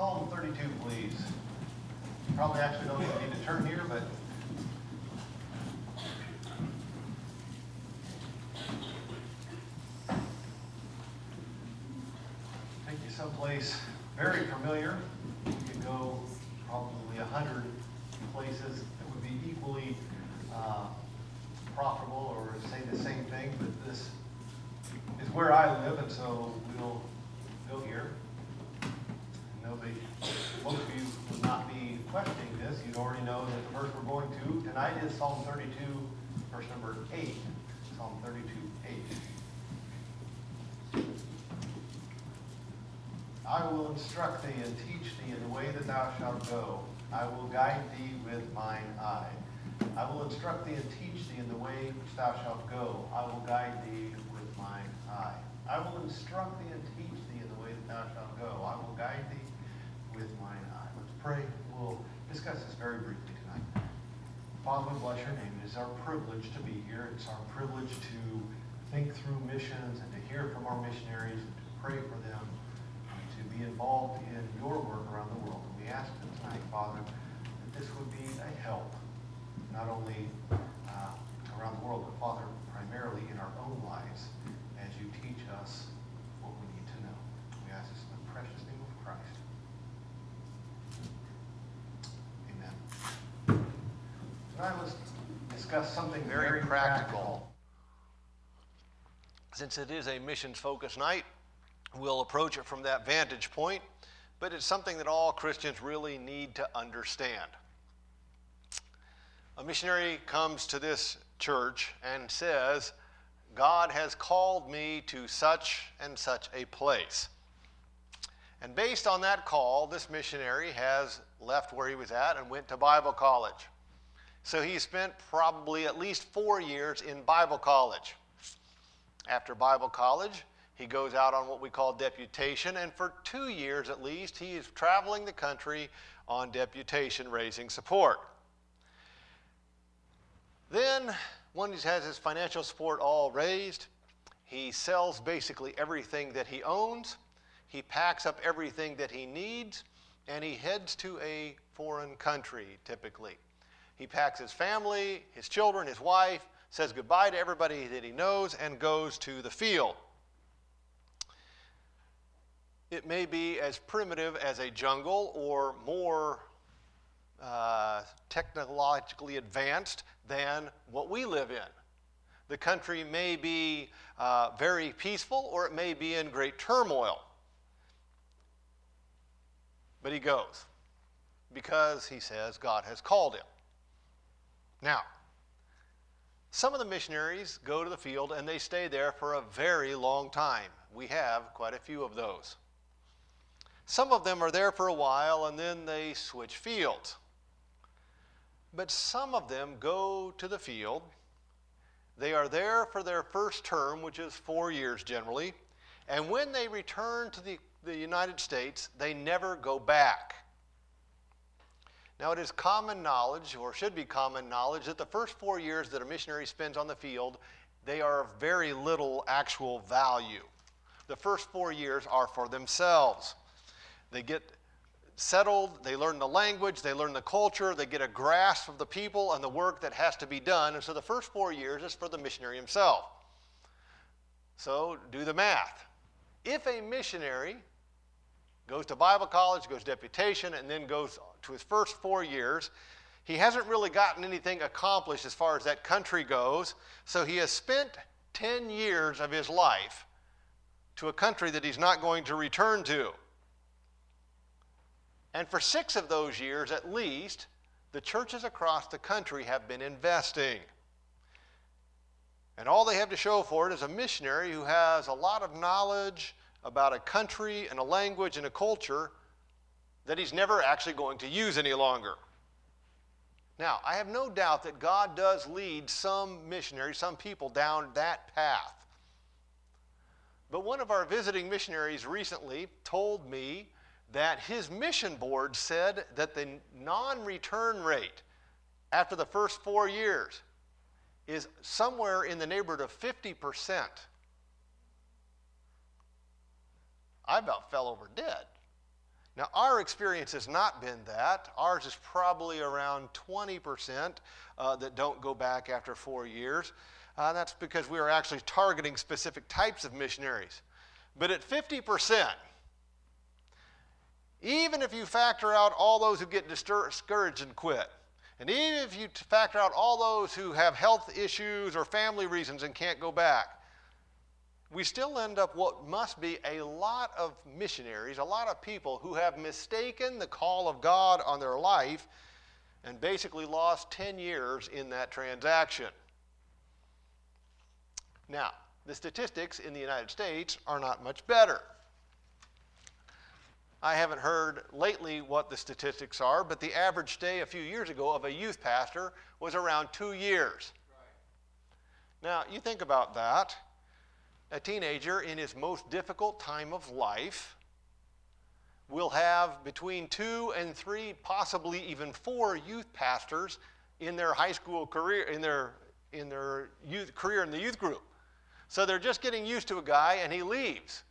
Psalm 32, please. You Probably actually don't even need to turn here, but take you someplace very familiar. You could go probably a hundred places that would be equally uh, profitable or say the same thing, but this is where I live, and so we'll go here. Nobody, most of you would not be questioning this. You'd already know that the verse we're going to tonight is Psalm 32, verse number 8. Psalm 32, 8. I will instruct thee and teach thee in the way that thou shalt go. I will guide thee with mine eye. I will instruct thee and teach thee in the way which thou shalt go. I will guide thee with mine eye. I will instruct thee and teach thee in the way that thou shalt go. I will guide thee with mine eye. Let's pray. We'll discuss this very briefly tonight. Father, bless your name. It is our privilege to be here. It's our privilege to think through missions and to hear from our missionaries and to pray for them involved in your work around the world. And we ask tonight, Father, that this would be a help, not only uh, around the world, but Father, primarily in our own lives as you teach us what we need to know. We ask this in the precious name of Christ. Amen. Tonight let's discuss something very practical. Since it is a missions focused night, we'll approach it from that vantage point, but it's something that all Christians really need to understand. A missionary comes to this church and says, God has called me to such and such a place. And based on that call, this missionary has left where he was at and went to Bible college. So he spent probably at least four years in Bible college. After Bible college, he goes out on what we call deputation, and for two years at least, he is traveling the country on deputation, raising support. Then, when he has his financial support all raised, he sells basically everything that he owns, he packs up everything that he needs, and he heads to a foreign country typically. He packs his family, his children, his wife, says goodbye to everybody that he knows, and goes to the field. It may be as primitive as a jungle or more uh, technologically advanced than what we live in. The country may be uh, very peaceful or it may be in great turmoil. But he goes because he says God has called him. Now, some of the missionaries go to the field and they stay there for a very long time. We have quite a few of those. Some of them are there for a while and then they switch fields. But some of them go to the field. They are there for their first term, which is four years generally. And when they return to the, the United States, they never go back. Now, it is common knowledge, or should be common knowledge, that the first four years that a missionary spends on the field, they are of very little actual value. The first four years are for themselves. They get settled, they learn the language, they learn the culture, they get a grasp of the people and the work that has to be done. And so the first four years is for the missionary himself. So do the math. If a missionary goes to Bible college, goes deputation, and then goes to his first four years, he hasn't really gotten anything accomplished as far as that country goes. So he has spent 10 years of his life to a country that he's not going to return to. And for six of those years at least, the churches across the country have been investing. And all they have to show for it is a missionary who has a lot of knowledge about a country and a language and a culture that he's never actually going to use any longer. Now, I have no doubt that God does lead some missionaries, some people down that path. But one of our visiting missionaries recently told me that his mission board said that the non return rate after the first four years is somewhere in the neighborhood of 50%. I about fell over dead. Now, our experience has not been that. Ours is probably around 20% uh, that don't go back after four years. Uh, that's because we are actually targeting specific types of missionaries. But at 50%, even if you factor out all those who get discouraged and quit, and even if you factor out all those who have health issues or family reasons and can't go back, we still end up with what must be a lot of missionaries, a lot of people who have mistaken the call of God on their life and basically lost 10 years in that transaction. Now, the statistics in the United States are not much better. I haven't heard lately what the statistics are, but the average stay a few years ago of a youth pastor was around two years. Right. Now, you think about that. A teenager in his most difficult time of life will have between two and three, possibly even four youth pastors in their high school career, in their, in their youth career in the youth group. So they're just getting used to a guy and he leaves.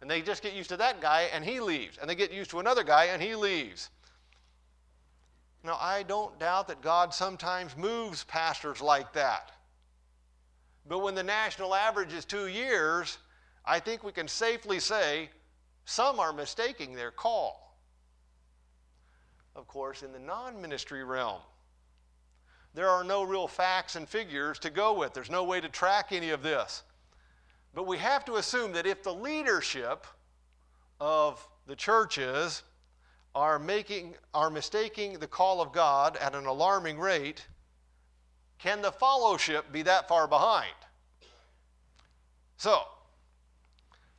And they just get used to that guy and he leaves. And they get used to another guy and he leaves. Now, I don't doubt that God sometimes moves pastors like that. But when the national average is two years, I think we can safely say some are mistaking their call. Of course, in the non ministry realm, there are no real facts and figures to go with. There's no way to track any of this. But we have to assume that if the leadership of the churches are making are mistaking the call of God at an alarming rate, can the fellowship be that far behind? So,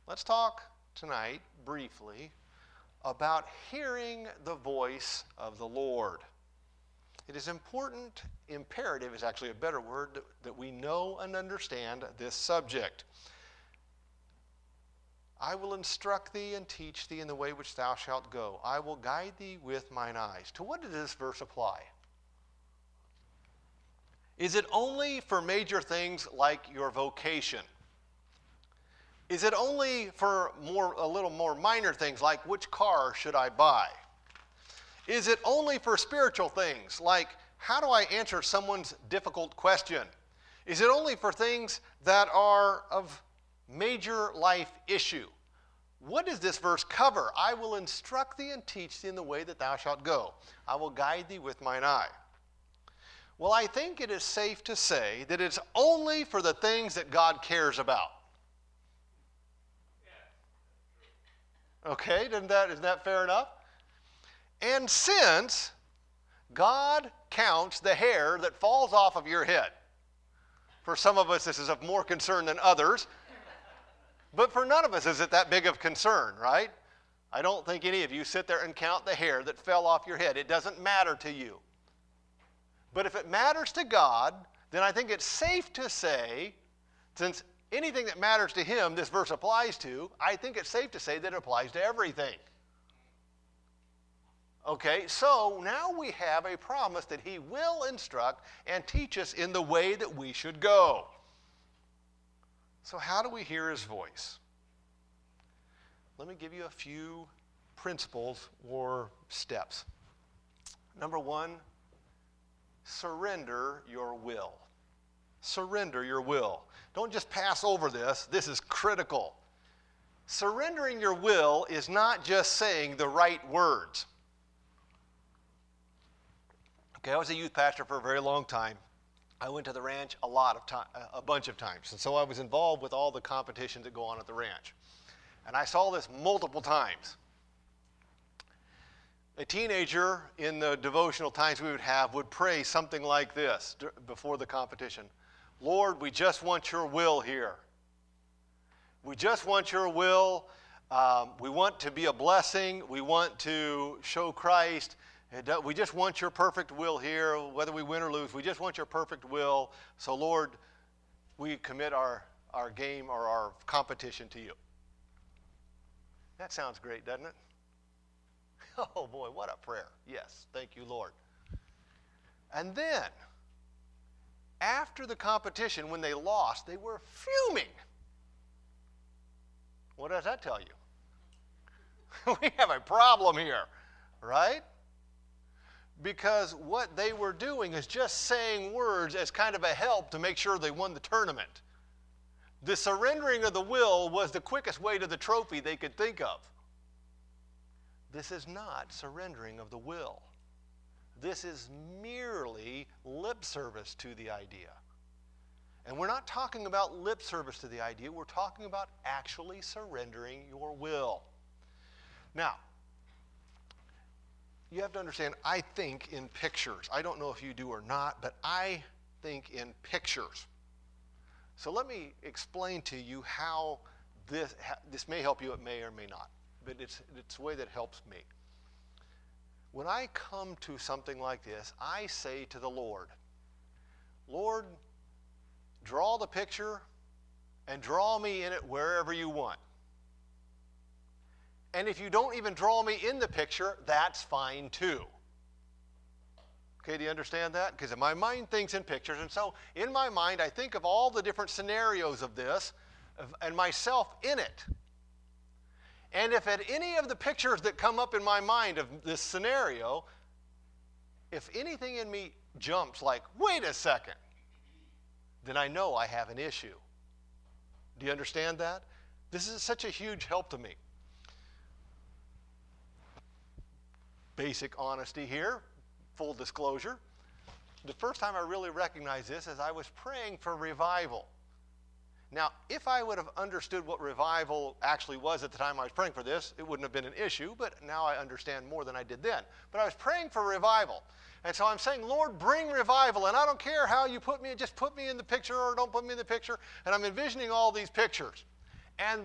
let's talk tonight briefly about hearing the voice of the Lord. It is important, imperative is actually a better word, that we know and understand this subject. I will instruct thee and teach thee in the way which thou shalt go. I will guide thee with mine eyes. To what does this verse apply? Is it only for major things like your vocation? Is it only for more, a little more minor things like which car should I buy? Is it only for spiritual things like how do I answer someone's difficult question? Is it only for things that are of major life issue. What does this verse cover? I will instruct thee and teach thee in the way that thou shalt go. I will guide thee with mine eye. Well, I think it is safe to say that it's only for the things that God cares about. Okay, isn't that, isn't that fair enough? And since God counts the hair that falls off of your head, for some of us this is of more concern than others, but for none of us is it that big of concern, right? I don't think any of you sit there and count the hair that fell off your head. It doesn't matter to you. But if it matters to God, then I think it's safe to say, since anything that matters to Him, this verse applies to, I think it's safe to say that it applies to everything. Okay, so now we have a promise that He will instruct and teach us in the way that we should go. So, how do we hear his voice? Let me give you a few principles or steps. Number one, surrender your will. Surrender your will. Don't just pass over this, this is critical. Surrendering your will is not just saying the right words. Okay, I was a youth pastor for a very long time. I went to the ranch a lot of time, a bunch of times. And so I was involved with all the competitions that go on at the ranch. And I saw this multiple times. A teenager in the devotional times we would have would pray something like this before the competition Lord, we just want your will here. We just want your will. Um, we want to be a blessing. We want to show Christ. We just want your perfect will here, whether we win or lose. We just want your perfect will. So, Lord, we commit our, our game or our competition to you. That sounds great, doesn't it? Oh boy, what a prayer. Yes, thank you, Lord. And then, after the competition, when they lost, they were fuming. What does that tell you? we have a problem here, right? Because what they were doing is just saying words as kind of a help to make sure they won the tournament. The surrendering of the will was the quickest way to the trophy they could think of. This is not surrendering of the will. This is merely lip service to the idea. And we're not talking about lip service to the idea, we're talking about actually surrendering your will. Now, you have to understand, I think in pictures. I don't know if you do or not, but I think in pictures. So let me explain to you how this, this may help you, it may or may not, but it's, it's a way that helps me. When I come to something like this, I say to the Lord, Lord, draw the picture and draw me in it wherever you want. And if you don't even draw me in the picture, that's fine too. Okay, do you understand that? Because my mind thinks in pictures, and so in my mind, I think of all the different scenarios of this and myself in it. And if at any of the pictures that come up in my mind of this scenario, if anything in me jumps like, wait a second, then I know I have an issue. Do you understand that? This is such a huge help to me. Basic honesty here, full disclosure. The first time I really recognized this is I was praying for revival. Now, if I would have understood what revival actually was at the time I was praying for this, it wouldn't have been an issue, but now I understand more than I did then. But I was praying for revival. And so I'm saying, Lord, bring revival. And I don't care how you put me, just put me in the picture or don't put me in the picture. And I'm envisioning all these pictures. And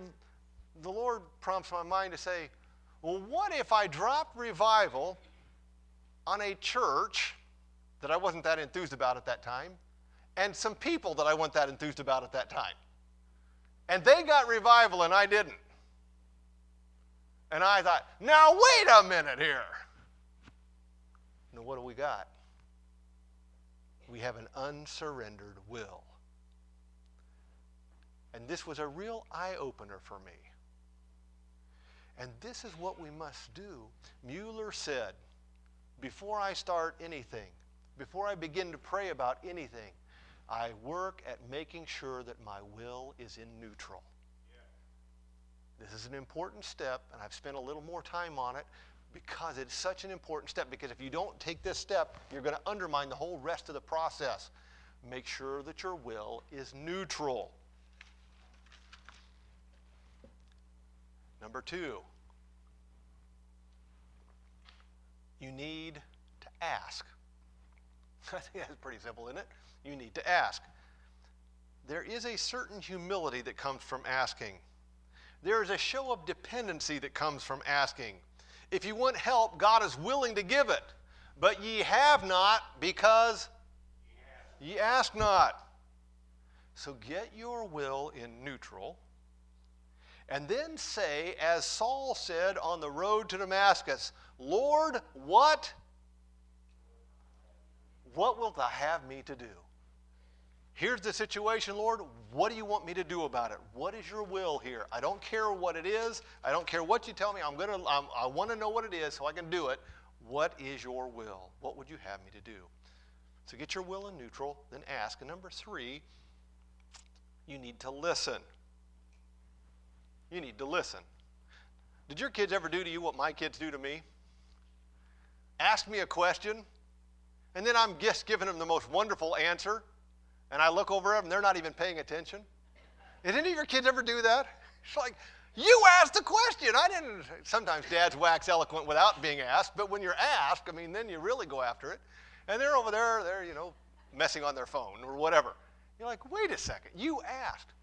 the Lord prompts my mind to say, well, what if I drop revival on a church that I wasn't that enthused about at that time and some people that I wasn't that enthused about at that time? And they got revival and I didn't. And I thought, now wait a minute here. Now, what do we got? We have an unsurrendered will. And this was a real eye opener for me. And this is what we must do. Mueller said, before I start anything, before I begin to pray about anything, I work at making sure that my will is in neutral. Yeah. This is an important step, and I've spent a little more time on it because it's such an important step. Because if you don't take this step, you're going to undermine the whole rest of the process. Make sure that your will is neutral. Number two, you need to ask. I think that's pretty simple, isn't it? You need to ask. There is a certain humility that comes from asking. There is a show of dependency that comes from asking. If you want help, God is willing to give it. But ye have not because ye ask not. So get your will in neutral and then say, as Saul said on the road to Damascus, Lord, what? What wilt thou have me to do? Here's the situation, Lord. What do you want me to do about it? What is your will here? I don't care what it is. I don't care what you tell me. I'm gonna. I'm, I want to know what it is so I can do it. What is your will? What would you have me to do? So get your will in neutral, then ask. And number three, you need to listen. You need to listen. Did your kids ever do to you what my kids do to me? Ask me a question, and then I'm just giving them the most wonderful answer, and I look over at them they're not even paying attention. Did any of your kids ever do that? It's like, you asked the question. I didn't. Sometimes dads wax eloquent without being asked, but when you're asked, I mean, then you really go after it. And they're over there, they're, you know, messing on their phone or whatever. You're like, wait a second, you asked.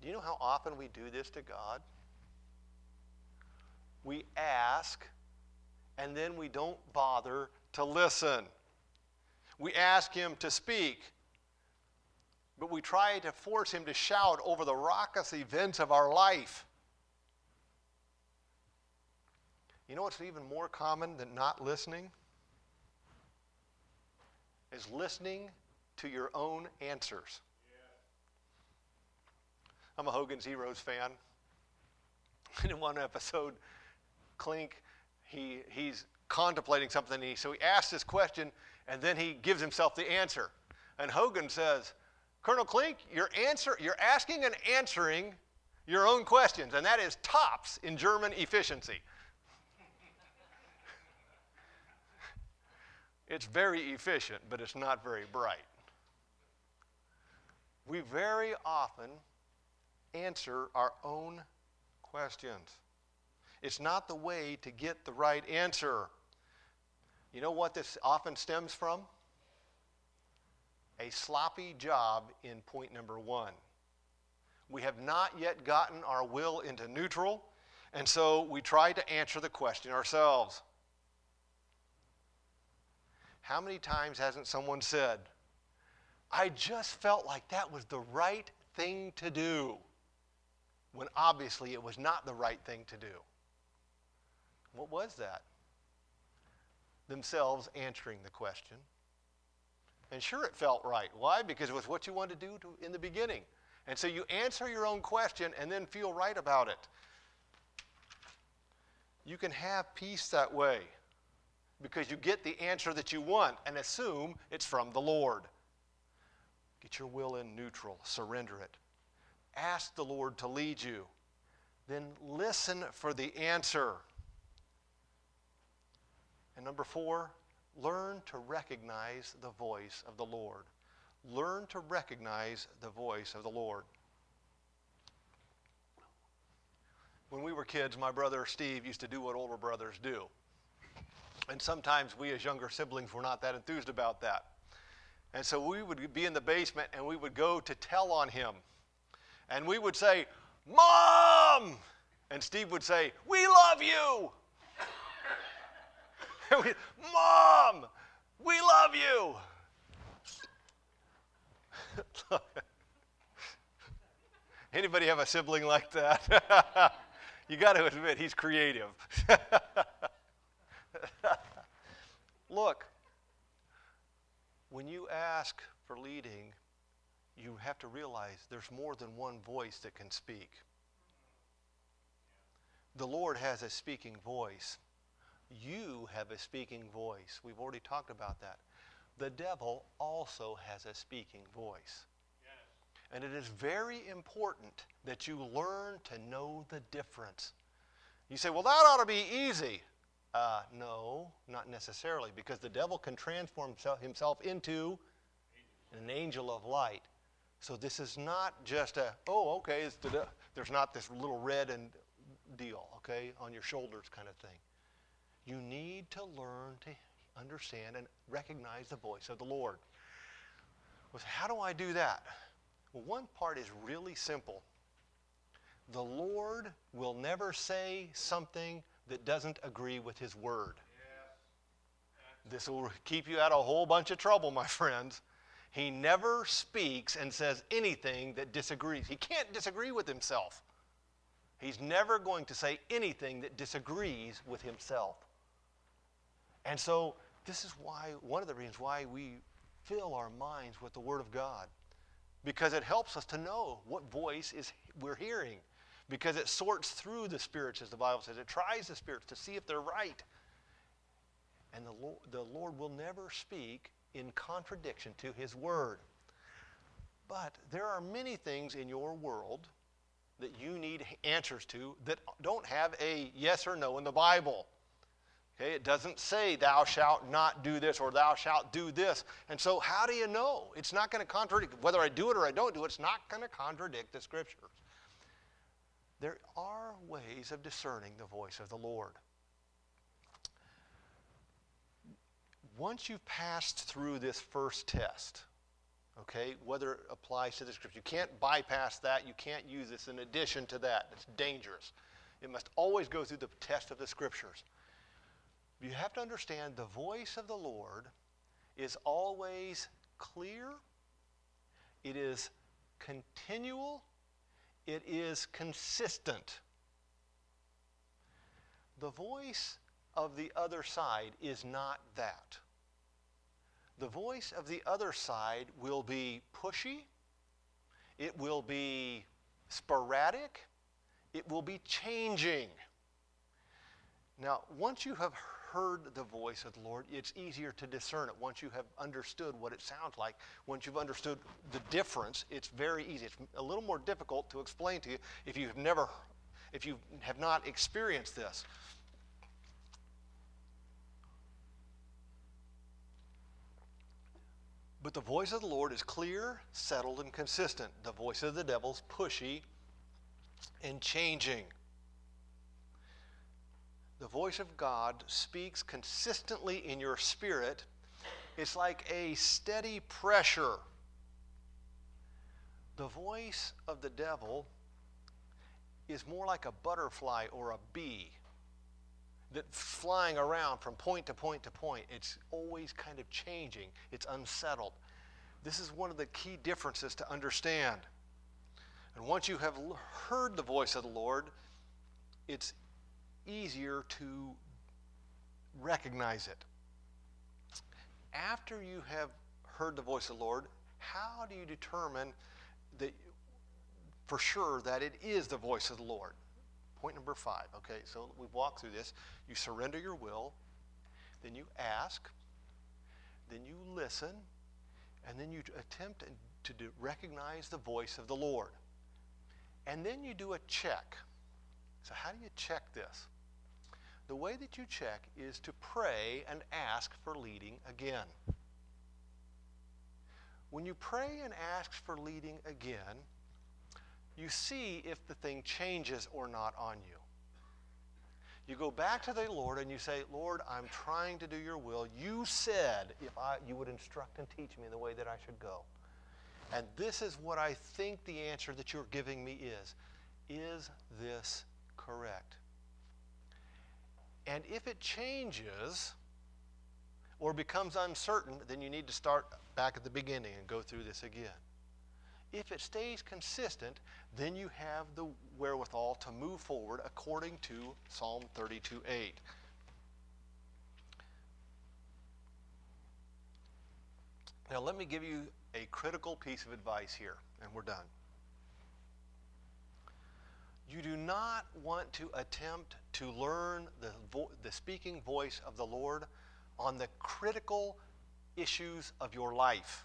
Do you know how often we do this to God? We ask, and then we don't bother to listen. We ask Him to speak, but we try to force Him to shout over the raucous events of our life. You know what's even more common than not listening? Is listening to your own answers. I'm a Hogan's Heroes fan. And in one episode, Klink, he, he's contemplating something, he, so he asks this question, and then he gives himself the answer. And Hogan says, Colonel Klink, you're, answer, you're asking and answering your own questions, and that is tops in German efficiency. it's very efficient, but it's not very bright. We very often answer our own questions. It's not the way to get the right answer. You know what this often stems from? A sloppy job in point number one. We have not yet gotten our will into neutral, and so we try to answer the question ourselves. How many times hasn't someone said, I just felt like that was the right thing to do, when obviously it was not the right thing to do? What was that? Themselves answering the question. And sure, it felt right. Why? Because it was what you wanted to do to, in the beginning. And so you answer your own question and then feel right about it. You can have peace that way because you get the answer that you want and assume it's from the Lord. Get your will in neutral, surrender it. Ask the Lord to lead you. Then listen for the answer. And number four, learn to recognize the voice of the Lord. Learn to recognize the voice of the Lord. When we were kids, my brother Steve used to do what older brothers do. And sometimes we, as younger siblings, were not that enthused about that. And so we would be in the basement and we would go to tell on him. And we would say, Mom! And Steve would say, We love you! Mom, we love you. Anybody have a sibling like that? you got to admit, he's creative. Look, when you ask for leading, you have to realize there's more than one voice that can speak. The Lord has a speaking voice. You have a speaking voice. We've already talked about that. The devil also has a speaking voice. Yes. And it is very important that you learn to know the difference. You say, well, that ought to be easy. Uh, no, not necessarily, because the devil can transform himself into an angel of light. So this is not just a, oh, okay, the, there's not this little red and deal, okay, on your shoulders kind of thing. You need to learn to understand and recognize the voice of the Lord. Well, how do I do that? Well, one part is really simple. The Lord will never say something that doesn't agree with His Word. This will keep you out of a whole bunch of trouble, my friends. He never speaks and says anything that disagrees. He can't disagree with himself. He's never going to say anything that disagrees with himself. And so, this is why, one of the reasons why we fill our minds with the Word of God. Because it helps us to know what voice is we're hearing. Because it sorts through the spirits, as the Bible says. It tries the spirits to see if they're right. And the Lord, the Lord will never speak in contradiction to His Word. But there are many things in your world that you need answers to that don't have a yes or no in the Bible. Okay, it doesn't say, thou shalt not do this or thou shalt do this. And so, how do you know? It's not going to contradict, whether I do it or I don't do it, it's not going to contradict the scriptures. There are ways of discerning the voice of the Lord. Once you've passed through this first test, okay, whether it applies to the scripture, you can't bypass that, you can't use this in addition to that. It's dangerous. It must always go through the test of the scriptures you have to understand the voice of the Lord is always clear, it is continual, it is consistent. The voice of the other side is not that. The voice of the other side will be pushy, it will be sporadic, it will be changing. Now, once you have heard the voice of the Lord, it's easier to discern it. Once you have understood what it sounds like, once you've understood the difference, it's very easy. It's a little more difficult to explain to you if you've never, if you have not experienced this. But the voice of the Lord is clear, settled, and consistent. The voice of the devil's pushy and changing. The voice of God speaks consistently in your spirit. It's like a steady pressure. The voice of the devil is more like a butterfly or a bee that flying around from point to point to point. It's always kind of changing, it's unsettled. This is one of the key differences to understand. And once you have heard the voice of the Lord, it's easier to recognize it. After you have heard the voice of the Lord, how do you determine that for sure that it is the voice of the Lord? Point number five. Okay, so we've walked through this. You surrender your will, then you ask, then you listen, and then you attempt to recognize the voice of the Lord. And then you do a check. So, how do you check this? The way that you check is to pray and ask for leading again. When you pray and ask for leading again, you see if the thing changes or not on you. You go back to the Lord and you say, Lord, I'm trying to do your will. You said if I, you would instruct and teach me in the way that I should go. And this is what I think the answer that you're giving me is. Is this correct? And if it changes or becomes uncertain, then you need to start back at the beginning and go through this again. If it stays consistent, then you have the wherewithal to move forward according to Psalm 32 8. Now, let me give you a critical piece of advice here, and we're done. You do not want to attempt to learn the, vo- the speaking voice of the Lord on the critical issues of your life.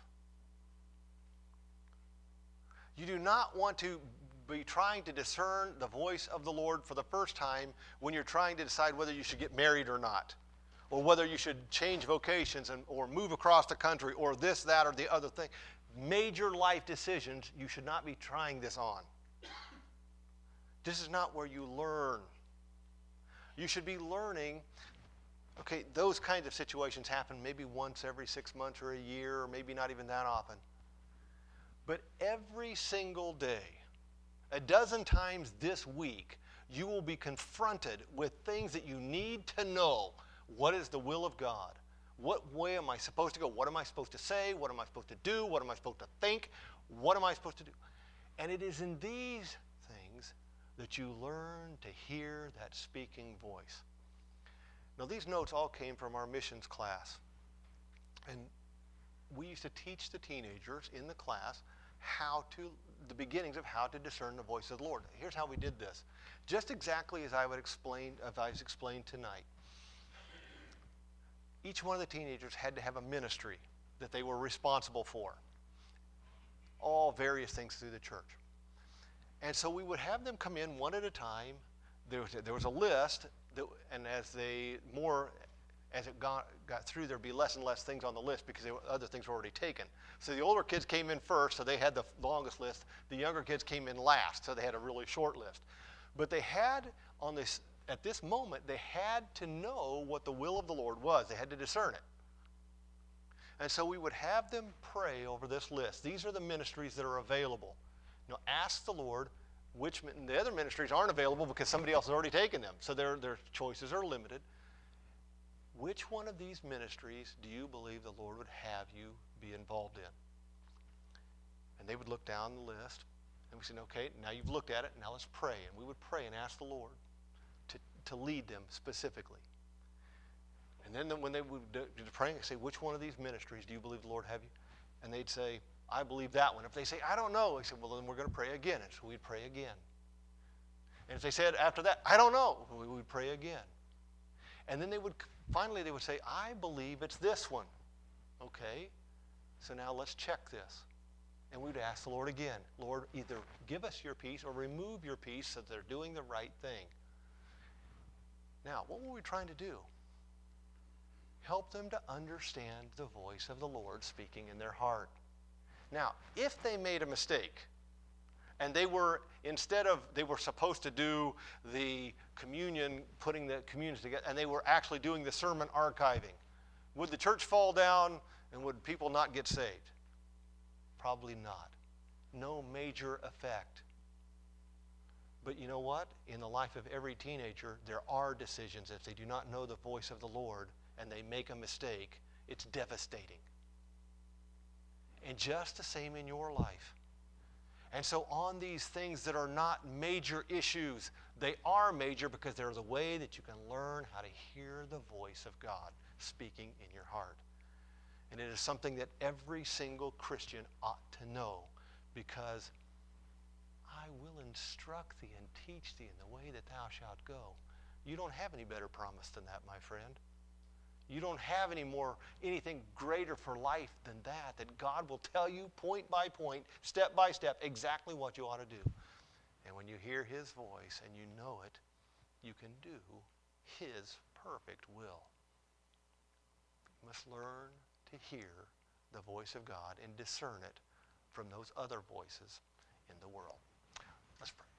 You do not want to be trying to discern the voice of the Lord for the first time when you're trying to decide whether you should get married or not, or whether you should change vocations and, or move across the country, or this, that, or the other thing. Major life decisions, you should not be trying this on. This is not where you learn. You should be learning. Okay, those kinds of situations happen maybe once every six months or a year, or maybe not even that often. But every single day, a dozen times this week, you will be confronted with things that you need to know. What is the will of God? What way am I supposed to go? What am I supposed to say? What am I supposed to do? What am I supposed to think? What am I supposed to do? And it is in these things that you learn to hear that speaking voice. Now, these notes all came from our missions class. And we used to teach the teenagers in the class how to, the beginnings of how to discern the voice of the Lord. Here's how we did this. Just exactly as I would explain, as I explained tonight. Each one of the teenagers had to have a ministry that they were responsible for. All various things through the church. And so we would have them come in one at a time. There was a, there was a list, that, and as they more as it got, got through, there'd be less and less things on the list because other things were already taken. So the older kids came in first, so they had the longest list. The younger kids came in last, so they had a really short list. But they had on this at this moment they had to know what the will of the Lord was. They had to discern it. And so we would have them pray over this list. These are the ministries that are available. Know, ask the Lord which the other ministries aren't available because somebody else has already taken them. So their, their choices are limited. Which one of these ministries do you believe the Lord would have you be involved in? And they would look down the list, and we said, okay, now you've looked at it, now let's pray. And we would pray and ask the Lord to, to lead them specifically. And then when they would do the praying, say, which one of these ministries do you believe the Lord have you? And they'd say, I believe that one. If they say, I don't know, we said, well, then we're going to pray again. And so we'd pray again. And if they said after that, I don't know, we would pray again. And then they would finally they would say, I believe it's this one. Okay, so now let's check this. And we'd ask the Lord again, Lord, either give us your peace or remove your peace so they're doing the right thing. Now, what were we trying to do? Help them to understand the voice of the Lord speaking in their heart. Now, if they made a mistake, and they were instead of they were supposed to do the communion putting the communion together and they were actually doing the sermon archiving. Would the church fall down and would people not get saved? Probably not. No major effect. But you know what? In the life of every teenager there are decisions. If they do not know the voice of the lord and they make a mistake it's devastating. And just the same in your life and so, on these things that are not major issues, they are major because they're the way that you can learn how to hear the voice of God speaking in your heart. And it is something that every single Christian ought to know because I will instruct thee and teach thee in the way that thou shalt go. You don't have any better promise than that, my friend. You don't have any more anything greater for life than that, that God will tell you point by point, step by step, exactly what you ought to do. And when you hear his voice and you know it, you can do his perfect will. You must learn to hear the voice of God and discern it from those other voices in the world. Let's pray.